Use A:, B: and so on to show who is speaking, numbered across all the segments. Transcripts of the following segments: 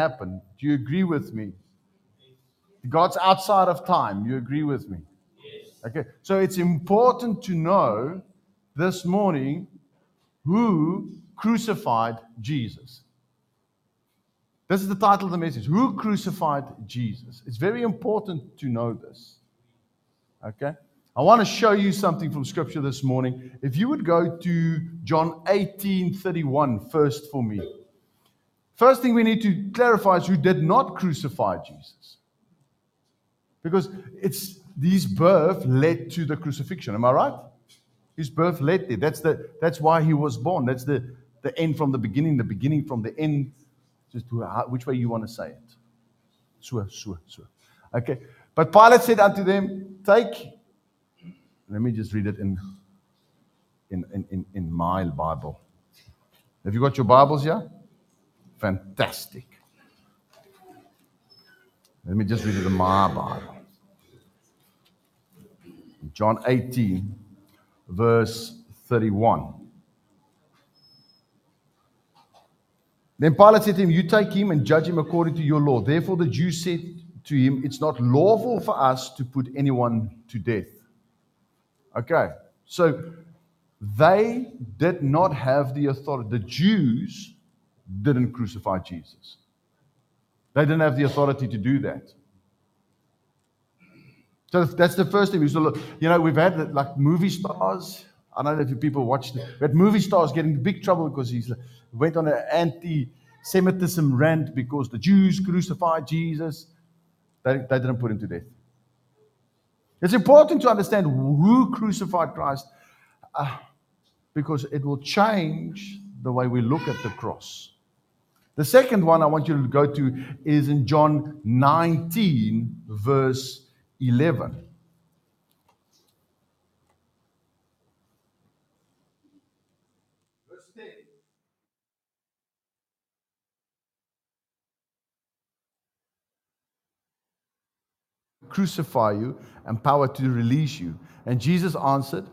A: happen. Do you agree with me? God's outside of time. You agree with me? Okay. So it's important to know this morning who crucified Jesus. This is the title of the message. Who crucified Jesus? It's very important to know this. Okay? I want to show you something from scripture this morning. If you would go to John 18 31 first for me. First thing we need to clarify is who did not crucify Jesus. Because it's his birth led to the crucifixion. Am I right? His birth led there. That's the that's why he was born. That's the, the end from the beginning, the beginning from the end. Just uh, which way you want to say it. Sure, sure, sure. Okay. But Pilate said unto them, Take let me just read it in, in, in, in my Bible. Have you got your Bibles here? Fantastic. Let me just read it in my Bible. John 18, verse 31. Then Pilate said to him, You take him and judge him according to your law. Therefore, the Jews said to him, It's not lawful for us to put anyone to death. Okay, so they did not have the authority. The Jews didn't crucify Jesus, they didn't have the authority to do that. So that's the first thing. So, you know, we've had like movie stars. I don't know if you people watched it. We had movie stars getting big trouble because he went on an anti-Semitism rant because the Jews crucified Jesus. They, they didn't put him to death. It's important to understand who crucified Christ uh, because it will change the way we look at the cross. The second one I want you to go to is in John 19, verse 11. crucify you and power to release you. And Jesus answered,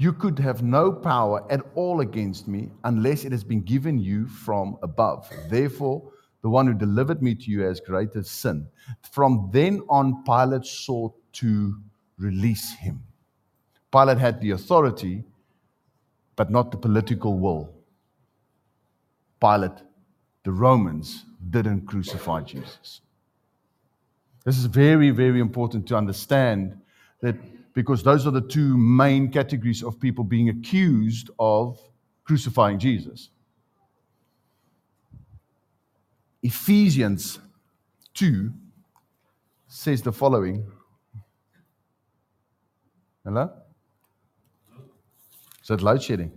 A: You could have no power at all against me unless it has been given you from above. Therefore, the one who delivered me to you has greater sin. From then on, Pilate sought to release him. Pilate had the authority, but not the political will. Pilate, the Romans, didn't crucify Jesus. This is very, very important to understand that because those are the two main categories of people being accused of crucifying Jesus. Ephesians 2 says the following. Hello? Is that load shedding?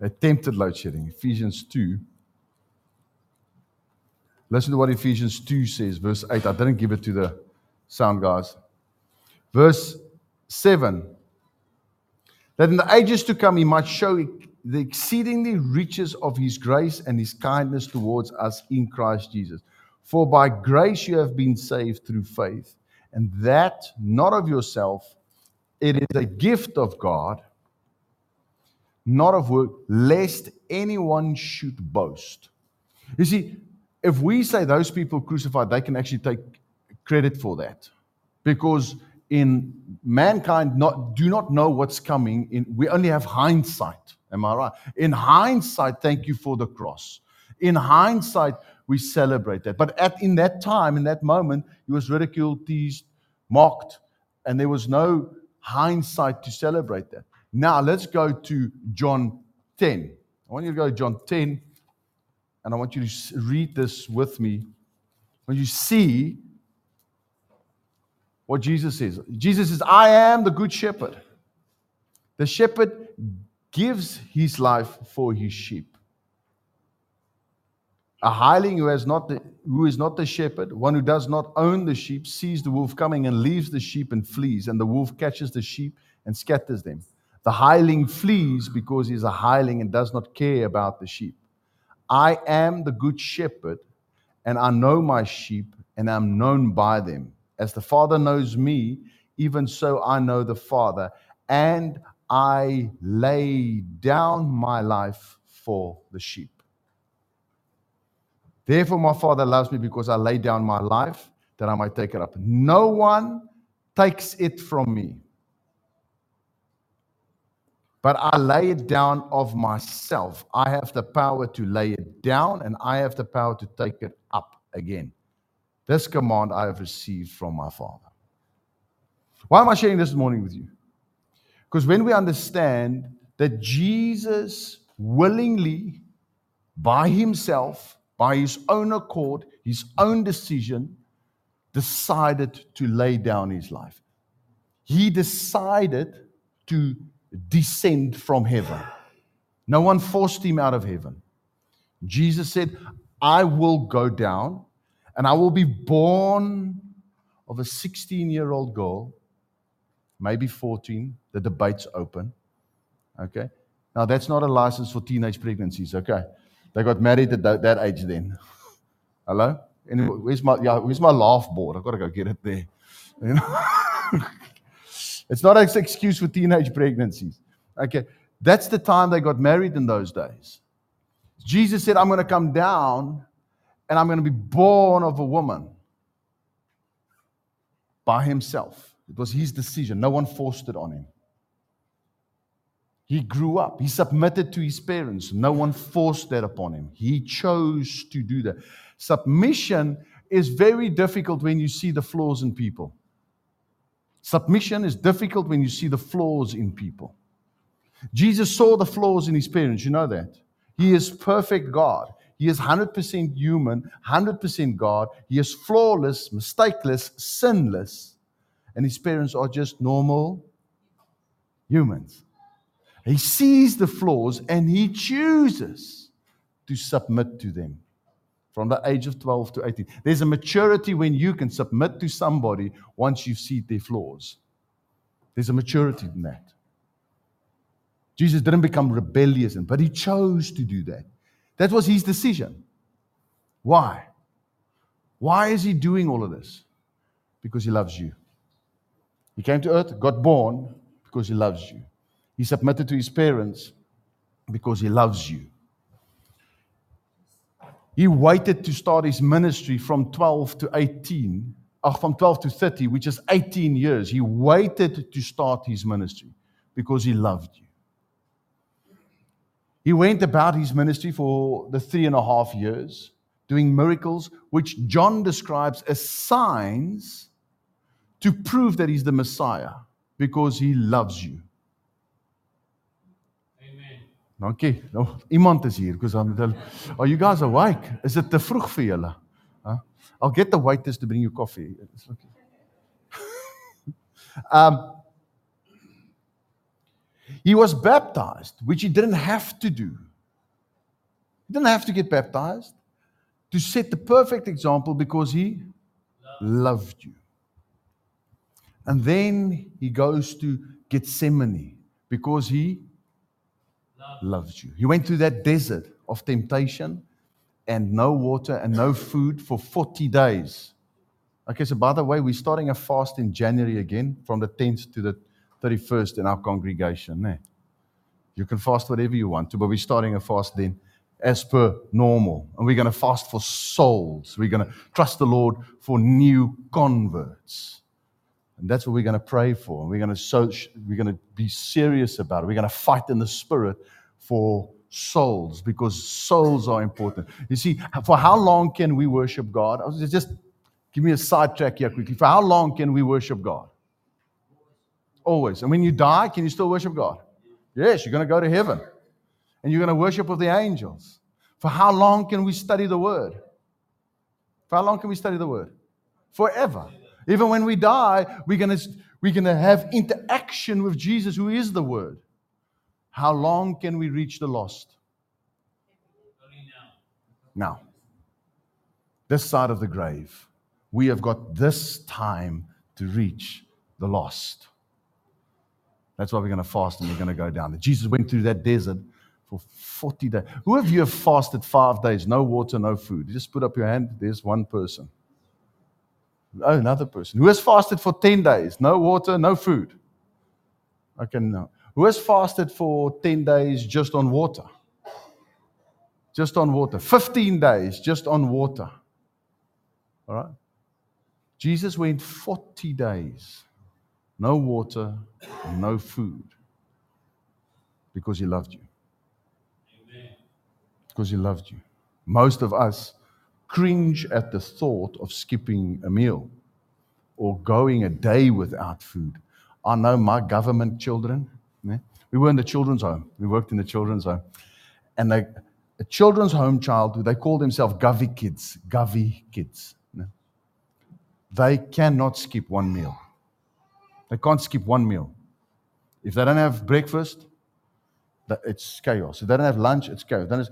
A: Attempted load shedding. Ephesians 2 Listen to what Ephesians 2 says, verse 8. I didn't give it to the sound guys. Verse 7 that in the ages to come he might show the exceedingly riches of his grace and his kindness towards us in Christ Jesus. For by grace you have been saved through faith, and that not of yourself, it is a gift of God, not of work, lest anyone should boast. You see, if we say those people crucified, they can actually take credit for that. Because in mankind not do not know what's coming in we only have hindsight am i right? In hindsight thank you for the cross. In hindsight we celebrate that. But at in that time in that moment he was ridiculed teased mocked and there was no hindsight to celebrate that. Now let's go to john 10 i want you to go to john 10 and I want you to read this with me. When you see what Jesus says, Jesus says, I am the good shepherd. The shepherd gives his life for his sheep. A hireling who, has not the, who is not the shepherd, one who does not own the sheep, sees the wolf coming and leaves the sheep and flees, and the wolf catches the sheep and scatters them. The hireling flees because he is a hireling and does not care about the sheep. I am the good shepherd, and I know my sheep, and I am known by them. As the Father knows me, even so I know the Father, and I lay down my life for the sheep. Therefore, my Father loves me because I lay down my life that I might take it up. No one takes it from me, but I lay it down of myself. I have the power to lay it down, and I have the power to take it up again. This command I have received from my Father. Why am I sharing this morning with you? Because when we understand that Jesus willingly, by himself, by his own accord, his own decision, decided to lay down his life. He decided to descend from heaven. No one forced him out of heaven. Jesus said, I will go down and I will be born of a 16 year old girl, maybe 14. The debate's open. Okay. Now, that's not a license for teenage pregnancies. Okay. They got married at that, age then. Hello? Anyway, where's my, yeah, where's my laugh board? I've got to go get it there. You know? it's not an excuse for teenage pregnancies. Okay. That's the time they got married in those days. Jesus said, I'm going to come down and I'm going to be born of a woman by himself. It was his decision. No one forced it on him. He grew up. He submitted to his parents. No one forced that upon him. He chose to do that. Submission is very difficult when you see the flaws in people. Submission is difficult when you see the flaws in people. Jesus saw the flaws in his parents. You know that. He is perfect God. He is 100% human, 100% God. He is flawless, mistakeless, sinless. And his parents are just normal humans. He sees the flaws and he chooses to submit to them from the age of 12 to 18. There's a maturity when you can submit to somebody once you see their flaws. There's a maturity in that. Jesus didn't become rebellious, but he chose to do that. That was his decision. Why? Why is he doing all of this? Because he loves you. He came to earth, got born because he loves you. He submitted to his parents because he loves you. He waited to start his ministry from 12 to 18, or from 12 to 30, which is 18 years. He waited to start his ministry because he loved you. He went about his ministry for the three and a half years, doing miracles, which John describes as signs to prove that he's the Messiah because he loves you. Amen. Dankie. Nou, iemand is hier because I'm Are you guys awake? Is it te vroeg vir julle? Huh? I'll get the waiters to bring you coffee. It's okay. um he was baptized, which he didn't have to do. He didn't have to get baptized to set the perfect example because he loved you. And then he goes to Gethsemane because he loved you. He went through that desert of temptation and no water and no food for 40 days. Okay, so by the way, we're starting a fast in January again from the 10th to the 31st in our congregation. Eh? You can fast whatever you want to, but we're starting a fast then as per normal. And we're going to fast for souls. We're going to trust the Lord for new converts. And that's what we're going to pray for. And we're going to so, we're going to be serious about it. We're going to fight in the spirit for souls because souls are important. You see, for how long can we worship God? Just give me a sidetrack here quickly. For how long can we worship God? Always. And when you die, can you still worship God? Yes, you're going to go to heaven. And you're going to worship with the angels. For how long can we study the word? For how long can we study the word? Forever. Even when we die, we're going to, we're going to have interaction with Jesus, who is the word. How long can we reach the lost? Now, this side of the grave, we have got this time to reach the lost. That's why we're going to fast and we're going to go down there. Jesus went through that desert for 40 days. Who of you have fasted five days, no water, no food? You just put up your hand. There's one person. Oh, another person. Who has fasted for 10 days, no water, no food? Okay, no. Who has fasted for 10 days just on water? just on water. 15 days just on water. All right? Jesus went 40 days, no water, no food, because he loved you. Amen. Because he loved you. Most of us cringe at the thought of skipping a meal or going a day without food. I know my government children. We were in the children's home. We worked in the children's home. And they, a children's home child, they call themselves Gavi kids. Gavi kids. They cannot skip one meal. They can't skip one meal. If they don't have breakfast, it's chaos. If they don't have lunch, it's chaos. Then it's,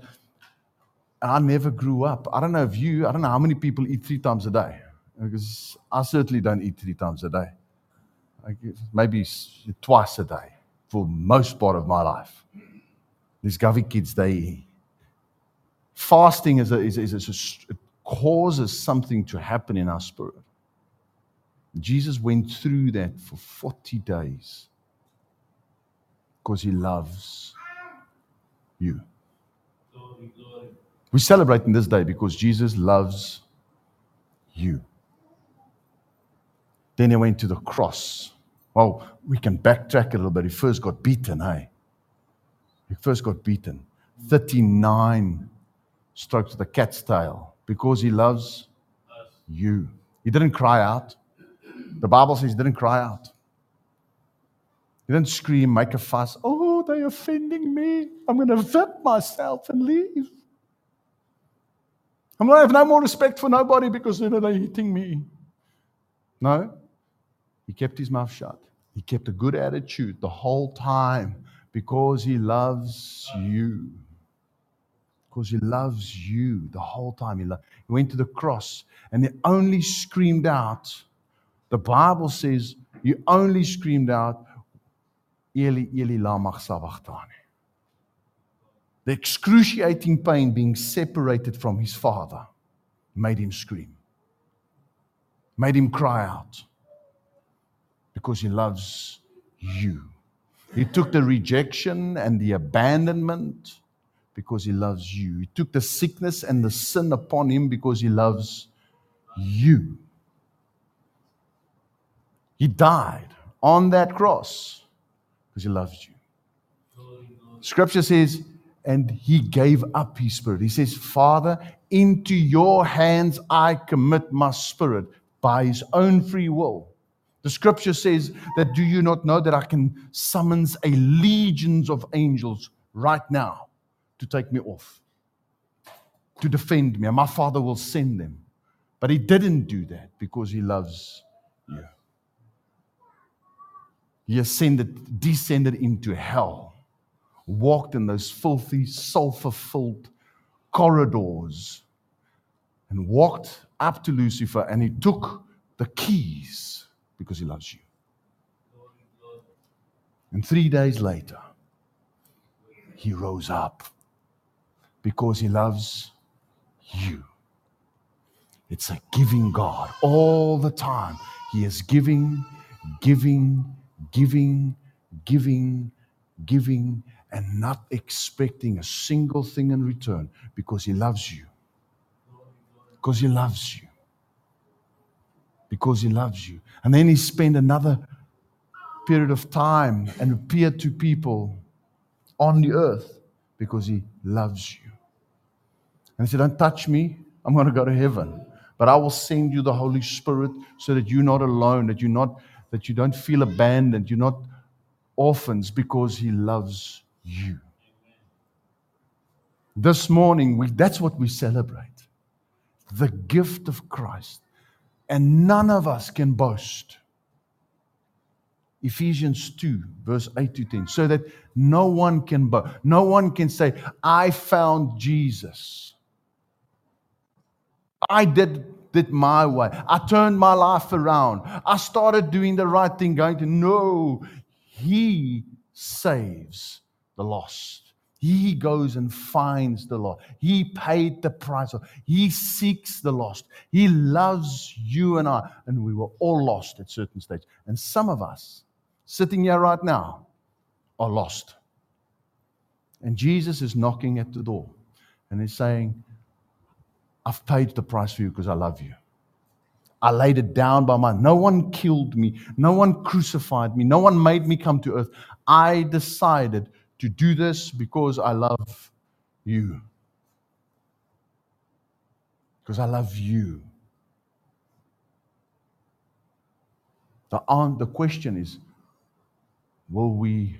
A: I never grew up. I don't know if you, I don't know how many people eat three times a day. Because I certainly don't eat three times a day. Maybe twice a day for most part of my life. These Govy kids, they fasting is a, is, is a, it causes something to happen in our spirit. Jesus went through that for 40 days because he loves you. We're celebrating this day because Jesus loves you. Then he went to the cross. Well, we can backtrack a little bit. He first got beaten, hey? He first got beaten. 39 strokes the cat's tail because he loves you. He didn't cry out. The Bible says he didn't cry out. He didn't scream, make a fuss. Oh, they're offending me. I'm going to whip myself and leave. I'm going to have no more respect for nobody because you know, they're hitting me. No. He kept his mouth shut. He kept a good attitude the whole time because he loves you. Because he loves you the whole time. He, lo- he went to the cross and he only screamed out the Bible says he only screamed out, Eli, Eli, lama sabachthani. The excruciating pain being separated from his father made him scream, made him cry out because he loves you. He took the rejection and the abandonment because he loves you. He took the sickness and the sin upon him because he loves you. He died on that cross because he loves you. Scripture says, and he gave up his spirit. He says, Father, into your hands I commit my spirit by his own free will. The scripture says that do you not know that I can summons a legions of angels right now to take me off, to defend me, and my father will send them. But he didn't do that because he loves you. He ascended, descended into hell, walked in those filthy, sulfur filled corridors, and walked up to Lucifer and he took the keys because he loves you. And three days later, he rose up because he loves you. It's a giving God all the time. He is giving, giving, giving, giving, giving, and not expecting a single thing in return because He loves you. Because He loves you. Because He loves you. And then He spent another period of time and appeared to people on the earth because He loves you. And He said, Don't touch me, I'm going to go to heaven. But I will send you the Holy Spirit so that you're not alone, that you're not that you don't feel abandoned, you're not orphans because He loves you. This morning, we, that's what we celebrate the gift of Christ. And none of us can boast. Ephesians 2, verse 8 to 10. So that no one can boast. No one can say, I found Jesus. I did did my way. I turned my life around. I started doing the right thing, going to know He saves the lost. He goes and finds the lost. He paid the price. He seeks the lost. He loves you and I. And we were all lost at certain stage. And some of us sitting here right now are lost. And Jesus is knocking at the door. And he's saying, I've paid the price for you because I love you. I laid it down by my. No one killed me. No one crucified me. No one made me come to earth. I decided to do this because I love you. Because I love you. The, on, the question is will we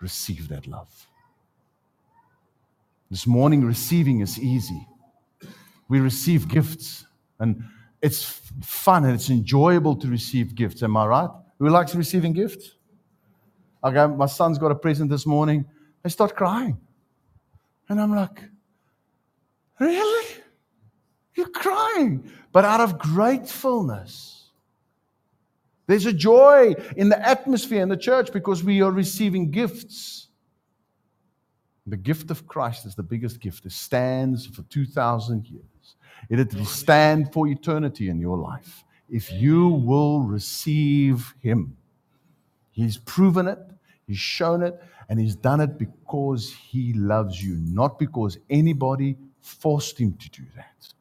A: receive that love? This morning, receiving is easy. We receive gifts, and it's fun and it's enjoyable to receive gifts. Am I right? Who likes receiving gifts? Okay, my son's got a present this morning. They start crying. And I'm like, really? You're crying. But out of gratefulness. There's a joy in the atmosphere in the church because we are receiving gifts. The gift of Christ is the biggest gift. It stands for 2,000 years. It will stand for eternity in your life if you will receive Him. He's proven it, He's shown it, and He's done it because He loves you, not because anybody forced Him to do that.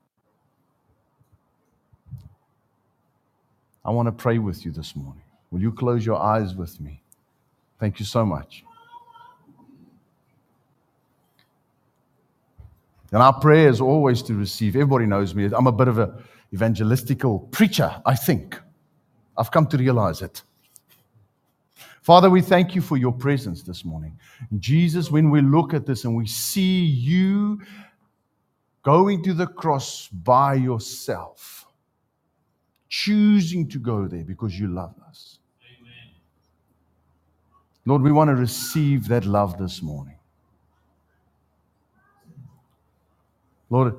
A: I want to pray with you this morning. Will you close your eyes with me? Thank you so much. And our prayer is always to receive. Everybody knows me. I'm a bit of an evangelistical preacher, I think. I've come to realize it. Father, we thank you for your presence this morning. Jesus, when we look at this and we see you going to the cross by yourself, choosing to go there because you love us. Amen. Lord, we want to receive that love this morning. Lord,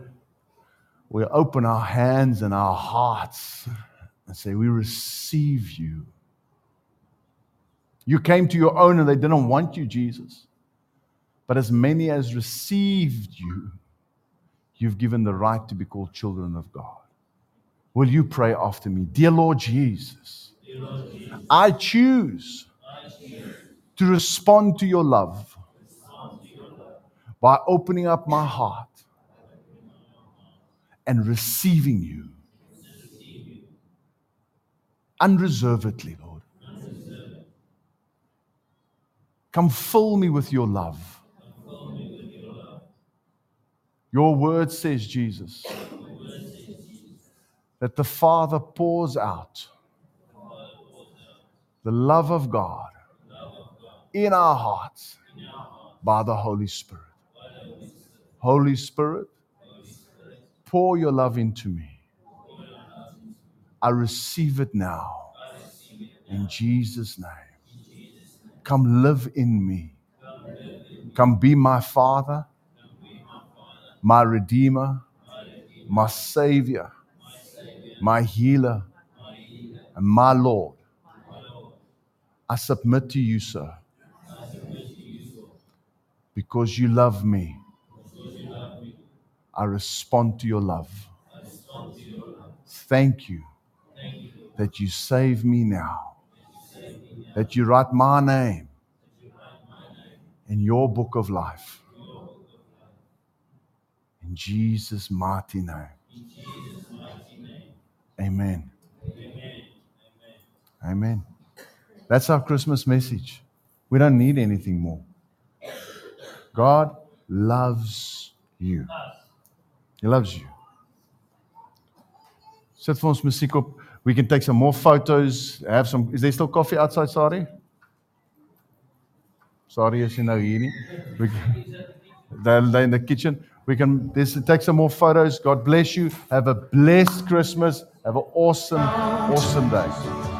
A: we open our hands and our hearts and say, We receive you. You came to your own and they didn't want you, Jesus. But as many as received you, you've given the right to be called children of God. Will you pray after me? Dear Lord Jesus, I, choose to respond to your love by opening up my heart and receiving you unreservedly, Lord. Come fill me with your love. Your word says, Jesus, that the Father pours out the love of God in our hearts by the Holy Spirit. Holy Spirit, pour your love into me. I receive it now. In Jesus' name. Come live in me. Come be my Father, my Redeemer, my Savior, my Healer, and my Lord. I submit to you, sir, because you love me. I respond to your love. Thank you that you save me now, that you write my name in your book of life. In Jesus' mighty name. Amen. Amen. That's our Christmas message. We don't need anything more. God loves you. He loves you. Sit vir ons op. We can take some more photos. Have some Is there still coffee outside, sorry? Sorry is nou hier nie. We can, they're in the kitchen. We can this, take some more photos. God bless you. Have a blessed Christmas. Have an awesome, awesome day.